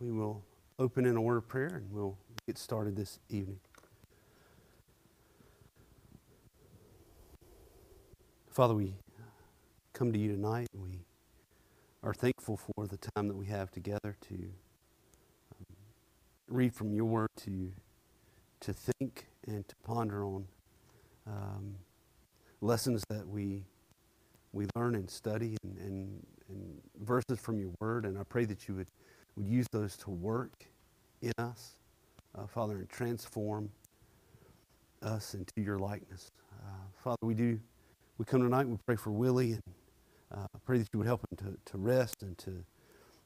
we will open in a word of prayer and we'll get started this evening. Father, we come to you tonight and we are thankful for the time that we have together to um, read from your word, to, to think and to ponder on um, lessons that we, we learn and study and, and, and verses from your word. And I pray that you would would use those to work in us, uh, Father, and transform us into your likeness. Uh, Father, we do, we come tonight, we pray for Willie, and uh, pray that you would help him to, to rest and to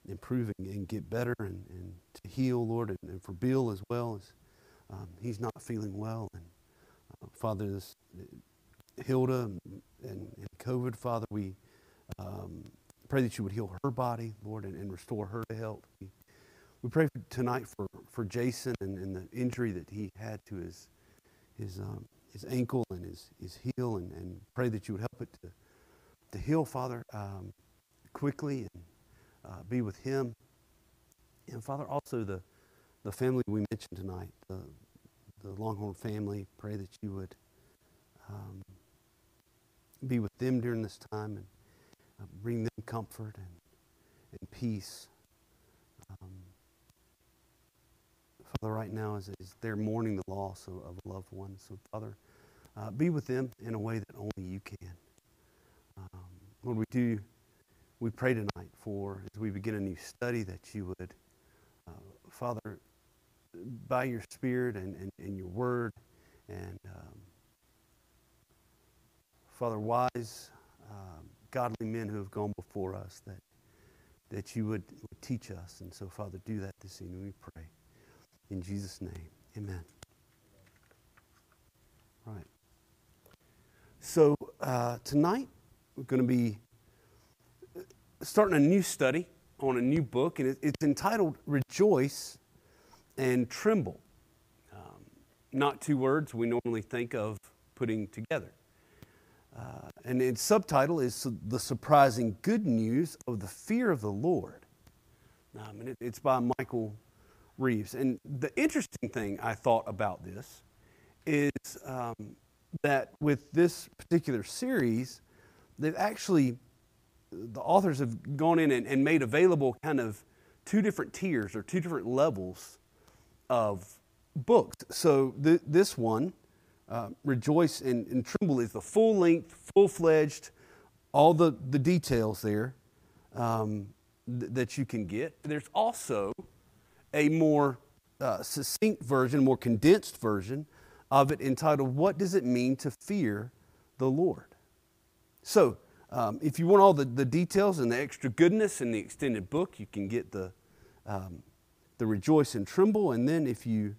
improve and, and get better and, and to heal, Lord, and, and for Bill as well, as um, he's not feeling well. And uh, Father, this Hilda and, and, COVID, Father, we um, pray that you would heal her body, Lord, and, and restore her to health. We, pray for tonight for, for Jason and, and the injury that he had to his, his, um, his ankle and his, his heel, and, and pray that you would help it to, to heal, Father, um, quickly and uh, be with him. And Father, also the, the family we mentioned tonight, the, the Longhorn family, pray that you would um, be with them during this time and uh, bring them comfort and, and peace. Um, Father, right now, as, as, they're mourning the loss of, of a loved one, so Father, uh, be with them in a way that only you can. Um, Lord, we do, we pray tonight for, as we begin a new study, that you would, uh, Father, by your Spirit and, and, and your word, and um, Father, wise, godly men who have gone before us that, that you would, would teach us. And so, Father, do that this evening, we pray. In Jesus' name, amen. Right. So, uh, tonight we're going to be starting a new study on a new book, and it's entitled Rejoice and Tremble. Um, not two words we normally think of putting together. Uh, and its subtitle is The Surprising Good News of the Fear of the Lord. Um, and it, it's by Michael Reeves. And the interesting thing I thought about this is um, that with this particular series, they've actually, the authors have gone in and, and made available kind of two different tiers or two different levels of books. So th- this one, uh, rejoice and, and, Tremble is the full length, full fledged, all the, the details there um, th- that you can get. There's also a more uh, succinct version, more condensed version of it entitled, What Does It Mean to Fear the Lord? So, um, if you want all the, the details and the extra goodness in the extended book, you can get the, um, the Rejoice and Tremble. And then if you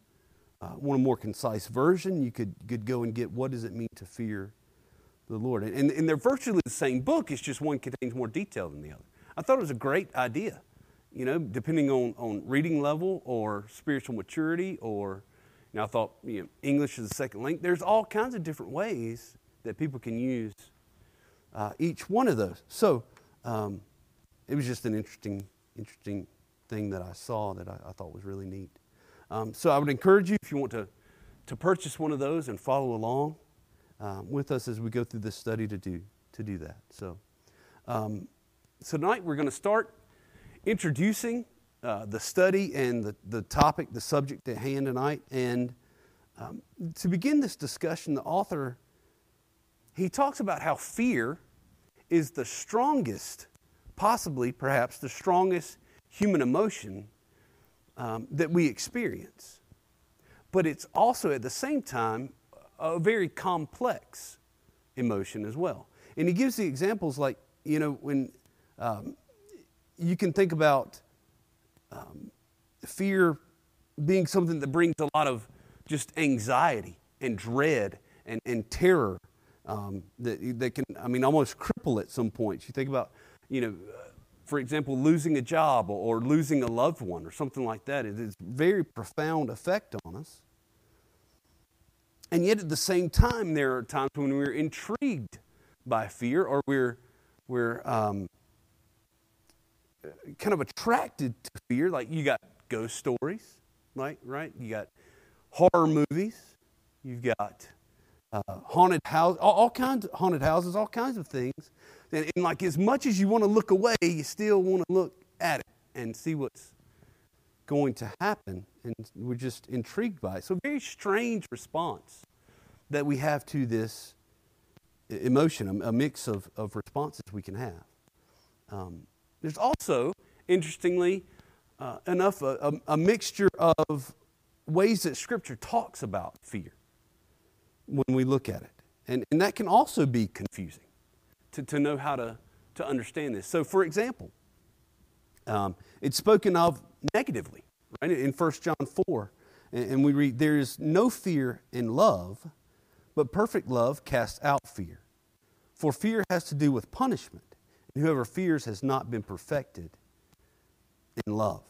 uh, want a more concise version, you could, could go and get what does it mean to fear the Lord. And, and they're virtually the same book, it's just one contains more detail than the other. I thought it was a great idea, you know, depending on, on reading level or spiritual maturity or, you know, I thought you know, English is the second link. There's all kinds of different ways that people can use uh, each one of those. So um, it was just an interesting, interesting thing that I saw that I, I thought was really neat. Um, so I would encourage you, if you want to, to purchase one of those and follow along um, with us as we go through this study, to do, to do that. So, um, tonight we're going to start introducing uh, the study and the, the topic, the subject at hand tonight. And um, to begin this discussion, the author he talks about how fear is the strongest, possibly perhaps the strongest human emotion um, that we experience. But it's also at the same time a very complex emotion as well. And he gives the examples like, you know, when um, you can think about um, fear being something that brings a lot of just anxiety and dread and, and terror um, that, that can, I mean, almost cripple at some points. You think about, you know, for example, losing a job or losing a loved one or something like that. It is very profound effect on us. And yet at the same time, there are times when we're intrigued by fear or we're, we're um, kind of attracted to fear. Like you got ghost stories, right? Right? You got horror movies. You've got uh, haunted house, all, all, kinds of haunted houses, all kinds of things. And, and like as much as you want to look away, you still want to look at it and see what's going to happen. And we're just intrigued by it. So, very strange response that we have to this emotion, a, mix of, of responses we can have. Um, there's also, interestingly uh, enough, a, a, a mixture of ways that Scripture talks about fear when we look at it. And, and that can also be confusing to, to know how to, to understand this. So, for example, um, it's spoken of negatively, right? In 1 John 4, and, and we read, There is no fear in love, but perfect love casts out fear. For fear has to do with punishment, and whoever fears has not been perfected in love.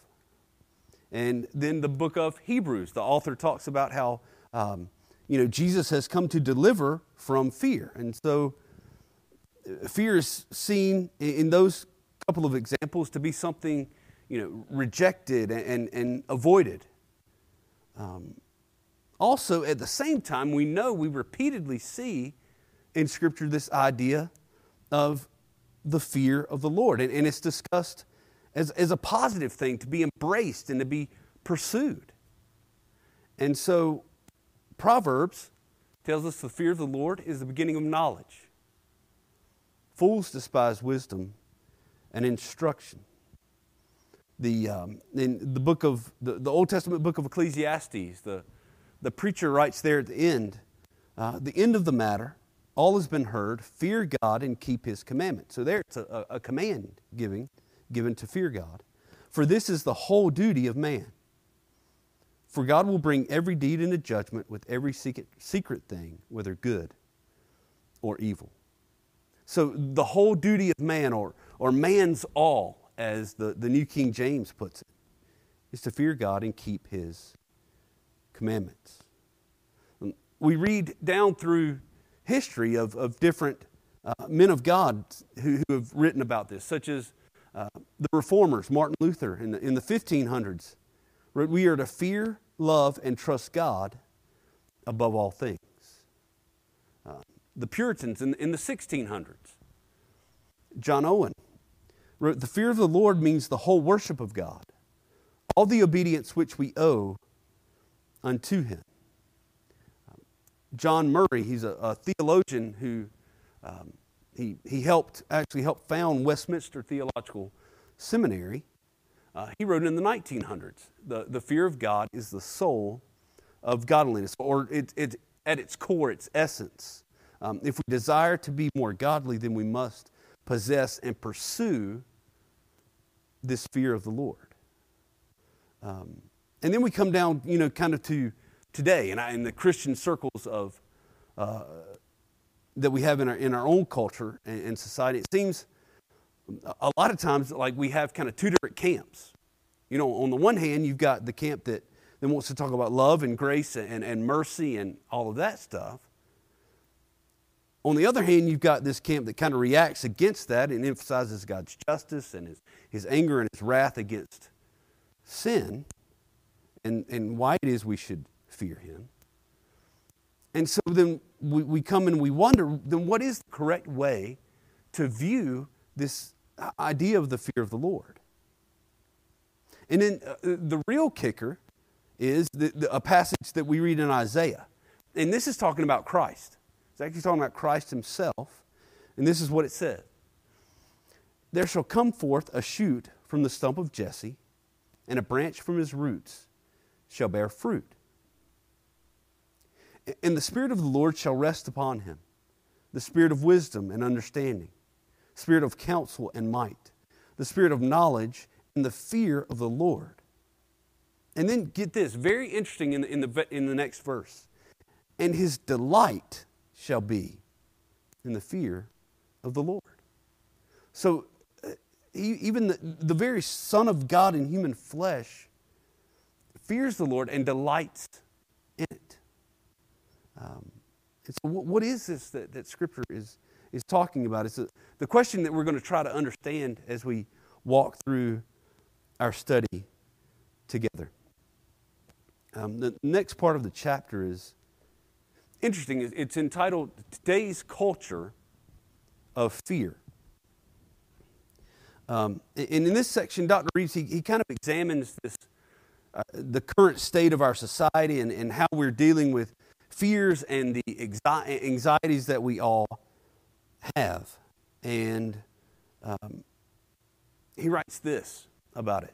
And then the book of Hebrews, the author talks about how um, you know Jesus has come to deliver from fear, and so uh, fear is seen in those couple of examples to be something you know rejected and and, avoided. Um, also, at the same time, we know we repeatedly see in Scripture this idea of the fear of the Lord, and, and it's discussed as, as a positive thing to be embraced and to be pursued. And so, Proverbs tells us the fear of the Lord is the beginning of knowledge. Fools despise wisdom and instruction. The, um, in the book of the, the Old Testament book of Ecclesiastes, the, the preacher writes there at the end, uh, the end of the matter, all has been heard, fear God and keep his commandments. So there it's a, a command giving given to fear God. For this is the whole duty of man. For God will bring every deed into judgment with every secret, secret thing, whether good or evil. So the whole duty of man, or, or man's all, as the, the New King James puts it, is to fear God and keep his commandments. We read down through history of, of different uh, men of God who, who have written about this, such as uh, the reformers, Martin Luther, in the, in the 1500s, we are to fear, love, and trust God above all things. Uh, the Puritans in, in the 1600s, John Owen wrote, The fear of the Lord means the whole worship of God, all the obedience which we owe unto Him. John Murray, he's a, a theologian who um, he, he helped actually helped found Westminster Theological Seminary. Uh, he wrote in the 1900s the, the fear of God is the soul of godliness, or it, it, at its core, its essence. Um, if we desire to be more godly, then we must possess and pursue this fear of the Lord. Um, and then we come down, you know, kind of to today, and I, in the Christian circles of uh, that we have in our, in our own culture and, and society, it seems a lot of times like we have kind of two different camps. You know, on the one hand, you've got the camp that, that wants to talk about love and grace and, and mercy and all of that stuff. On the other hand, you've got this camp that kind of reacts against that and emphasizes God's justice and his, his anger and his wrath against sin and, and why it is we should fear him. And so then we, we come and we wonder then what is the correct way to view this idea of the fear of the Lord? And then uh, the real kicker is the, the, a passage that we read in Isaiah. And this is talking about Christ. It's actually talking about Christ himself. And this is what it says There shall come forth a shoot from the stump of Jesse, and a branch from his roots shall bear fruit. And the Spirit of the Lord shall rest upon him the Spirit of wisdom and understanding, Spirit of counsel and might, the Spirit of knowledge and the fear of the Lord. And then get this very interesting in the, in the, in the next verse. And his delight shall be in the fear of the Lord. So, uh, even the, the very Son of God in human flesh fears the Lord and delights in it. Um, and so, what is this that, that Scripture is, is talking about? It's a, the question that we're going to try to understand as we walk through our study together. Um, the next part of the chapter is interesting. It's entitled Today's Culture of Fear. Um, and in this section, Dr. Reeves, he, he kind of examines this, uh, the current state of our society and, and how we're dealing with fears and the anxieties that we all have. And um, he writes this about it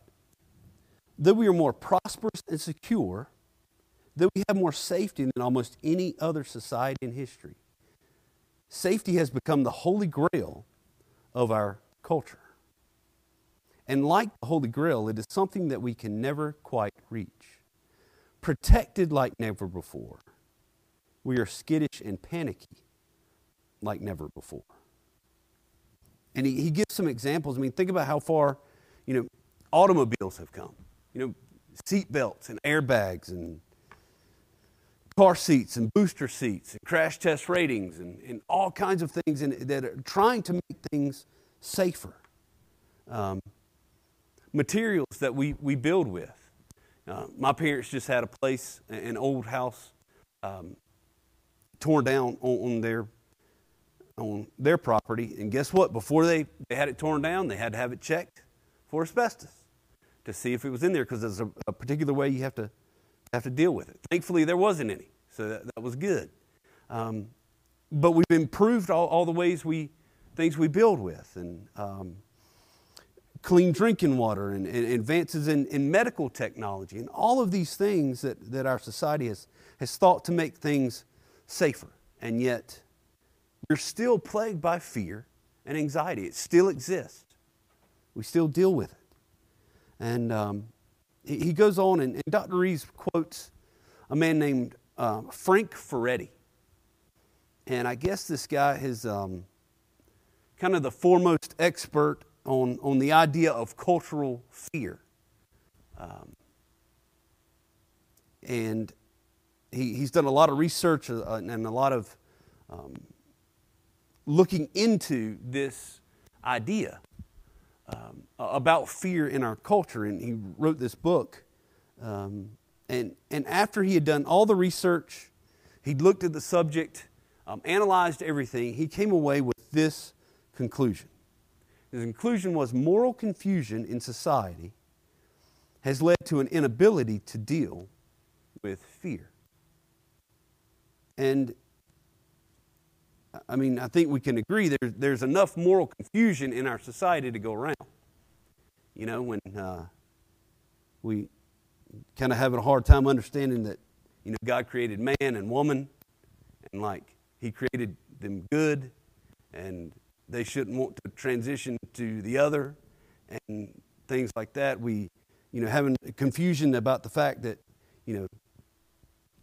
Though we are more prosperous and secure, though we have more safety than almost any other society in history, safety has become the holy grail of our culture. And like the Holy Grail, it is something that we can never quite reach. Protected like never before, we are skittish and panicky like never before. And he, he gives some examples. I mean, think about how far, you know, automobiles have come. You know, seat belts and airbags and car seats and booster seats and crash test ratings and, and all kinds of things in, that are trying to make things safer. Um, materials that we, we build with. Uh, my parents just had a place, an old house, um, torn down on, on, their on their property. And guess what? Before they, they had it torn down, they had to have it checked for asbestos to see if it was in there because there's a, a, particular way you have to have to deal with it. Thankfully, there wasn't any, so that, that was good. Um, but we've improved all, all the ways we things we build with, and um, clean drinking water and, and advances in, in, medical technology and all of these things that, that our society has, has thought to make things safer. And yet, we're still plagued by fear and anxiety. It still exists. We still deal with it. And um, he goes on, and, and, Dr. Reeves quotes a man named uh, Frank Furedi. And I guess this guy is um, kind of the foremost expert on, on the idea of cultural fear. Um, and he, he's done a lot of research uh, and a lot of um, looking into this idea um, about fear in our culture. And he wrote this book. Um, and, and after he had done all the research, he'd looked at the subject, um, analyzed everything, he came away with this conclusion. His conclusion was moral confusion in society has led to an inability to deal with fear. And I mean, I think we can agree there, there's enough moral confusion in our society to go around. You know, when uh, we kind of having a hard time understanding that, you know, God created man and woman, and like He created them good, and they shouldn't want to transition to the other and things like that. We, you know, having confusion about the fact that, you know,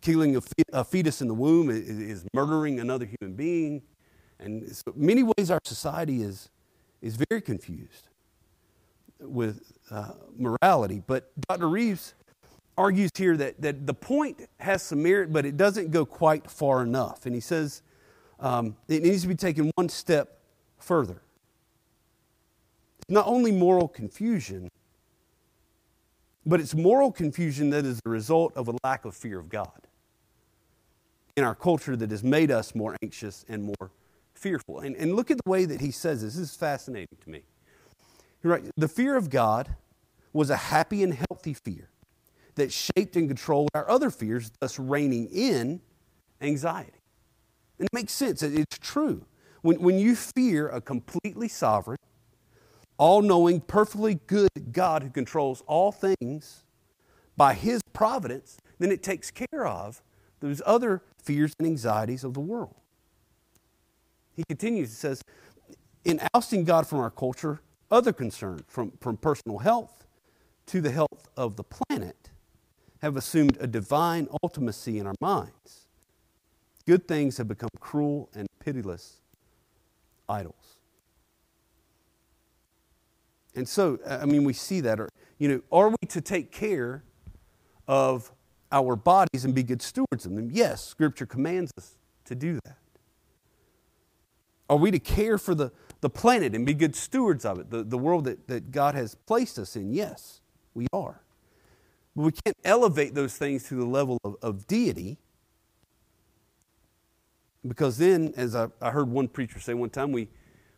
killing a, fetus in the womb is, is murdering another human being. And so many ways our society is, is very confused with uh, morality. But Dr. Reeves argues here that, that the point has some merit, but it doesn't go quite far enough. And he says um, it needs to be taken one step further. It's not only moral confusion, but it's moral confusion that is the result of a lack of fear of God in our culture that has made us more anxious and more fearful. And, and look at the way that he says this. This is fascinating to me. Right, the fear of God was a happy and healthy fear that shaped and controlled our other fears, thus reining in anxiety. And it makes sense. It's true. When, when you fear a completely sovereign, all knowing, perfectly good God who controls all things by his providence, then it takes care of those other fears and anxieties of the world. He continues, he says, in ousting God from our culture, other concerns, from, from personal health to the health of the planet, have assumed a divine ultimacy in our minds. Good things have become cruel and pitiless idols. And so, I mean, we see that. Or, you know, are we to take care of our bodies and be good stewards of them? Yes, Scripture commands us to do that. Are we to care for the, the planet and be good stewards of it, the, the world that, that God has placed us in? Yes, we are. But we can't elevate those things to the level of, of deity because then, as I, I heard one preacher say one time, we,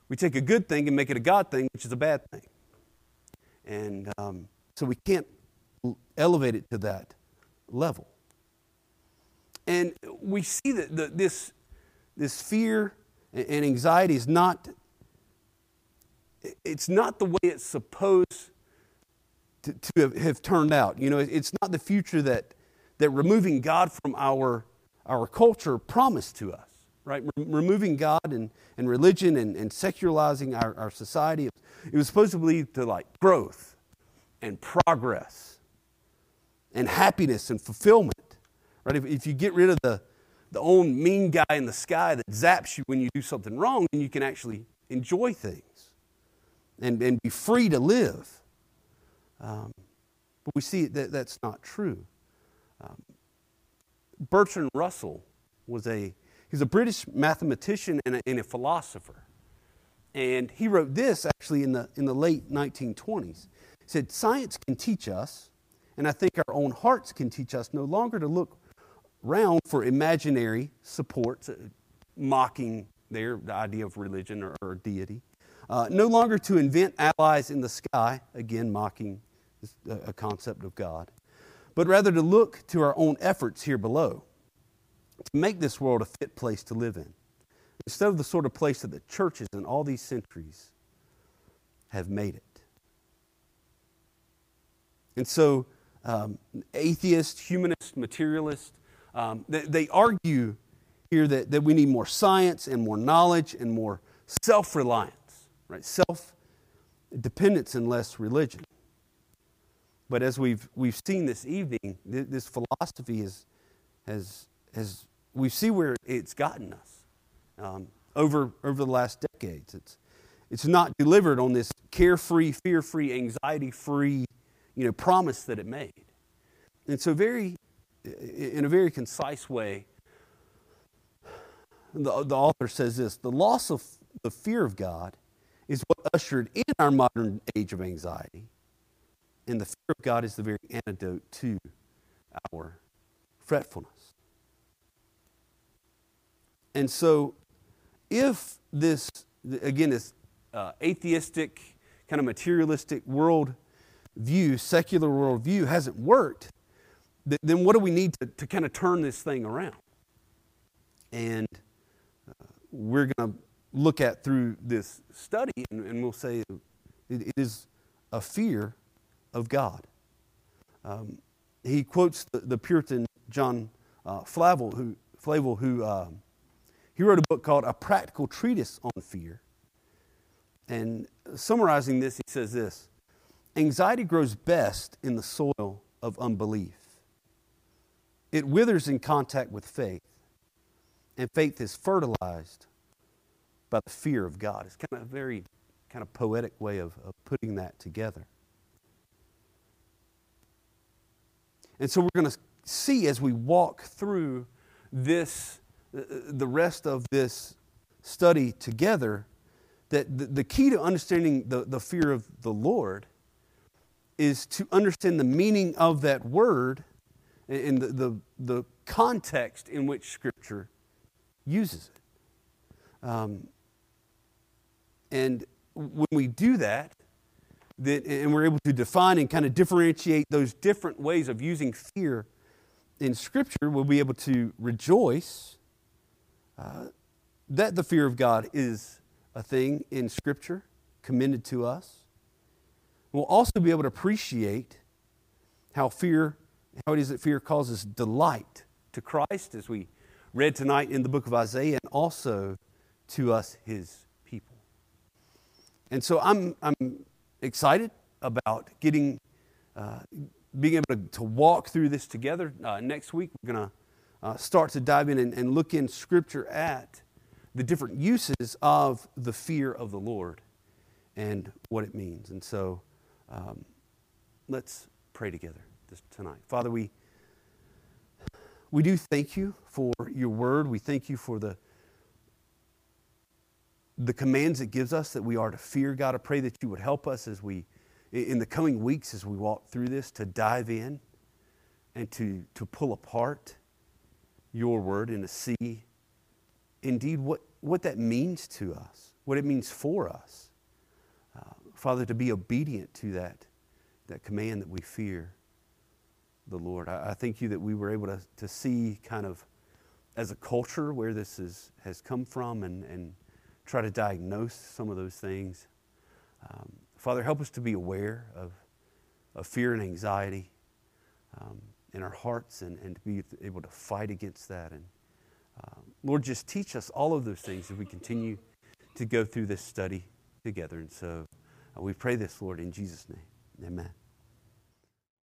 we take a good thing and make it a God thing, which is a bad thing. And um, so we can't elevate it to that level. And we see that the, this, this fear and anxiety is not, it's not the way it's supposed to, to have, have turned out. You know, it's not the future that, that removing God from our, our culture promised to us right? removing God and, and religion and, and secularizing our, our society. It was supposed to lead to like growth and progress and happiness and fulfillment, right? If, if you get rid of the, the old mean guy in the sky that zaps you when you do something wrong, then you can actually enjoy things and, and be free to live. Um, but we see that that's not true. Um, Bertrand Russell was a He's a British mathematician and a, and a philosopher. And he wrote this actually in the, in the late 1920s. He said, Science can teach us, and I think our own hearts can teach us no longer to look round for imaginary supports, uh, mocking their the idea of religion or, or deity. Uh, no longer to invent allies in the sky, again, mocking uh, a concept of God, but rather to look to our own efforts here below to make this world a fit place to live in, instead of the sort of place that the churches in all these centuries have made it. And so, um, atheist, humanist, materialist, um, they, they argue here that, that we need more science and more knowledge and more self reliance, right? Self dependence and less religion. But as we've, we've seen this evening, this philosophy has, has has we see where it's gotten us um, over over the last decades. It's it's not delivered on this carefree, fear-free, anxiety-free, you know, promise that it made. And so, very in a very concise way, the, the author says this: the loss of the fear of God is what ushered in our modern age of anxiety, and the fear of God is the very antidote to our fretfulness. And so, if this, again, this uh, atheistic, kind of materialistic world view, secular world view, hasn't worked, th- then what do we need to, to kind of turn this thing around? And uh, we're going to look at through this study, and, and we'll say it, it is a fear of God. Um, he quotes the, the Puritan John uh, Flavel, who, Flavel, who um, he wrote a book called A Practical Treatise on Fear. And summarizing this, he says this Anxiety grows best in the soil of unbelief. It withers in contact with faith, and faith is fertilized by the fear of God. It's kind of a very kind of poetic way of, of putting that together. And so we're going to see as we walk through this uh, the rest of this study together that the, the key to understanding the, the fear of the Lord is to understand the meaning of that word and the, the, the context in which Scripture uses it. Um, and when we do that, that, and we're able to define and kind of differentiate those different ways of using fear in Scripture, we'll be able to rejoice uh, that the fear of God is a thing in Scripture commended to us. We'll also be able to appreciate how fear, how it is that fear causes delight to Christ, as we read tonight in the book of Isaiah, and also to us, his people. And so I'm, I'm excited about getting, uh, being able to, to, walk through this together. Uh, next week, we're going to uh, start to dive in and, and look in Scripture at the different uses of the fear of the Lord and what it means. And so um, let's pray together this, tonight. Father, we, we do thank you for your word. We thank you for the, the commands it gives us that we are to fear. God, I pray that you would help us as we, in the coming weeks, as we walk through this, to dive in and to, to pull apart your word and to see indeed what, what that means to us, what it means for us. Father, to be obedient to that, that command that we fear the Lord. I, I thank you that we were able to, to see kind of as a culture where this is, has come from and, and try to diagnose some of those things. Um, Father, help us to be aware of, of fear and anxiety um, in our hearts and, and to be able to fight against that. And uh, Lord, just teach us all of those things as we continue to go through this study together. And so we pray this, Lord, in Jesus' name. Amen.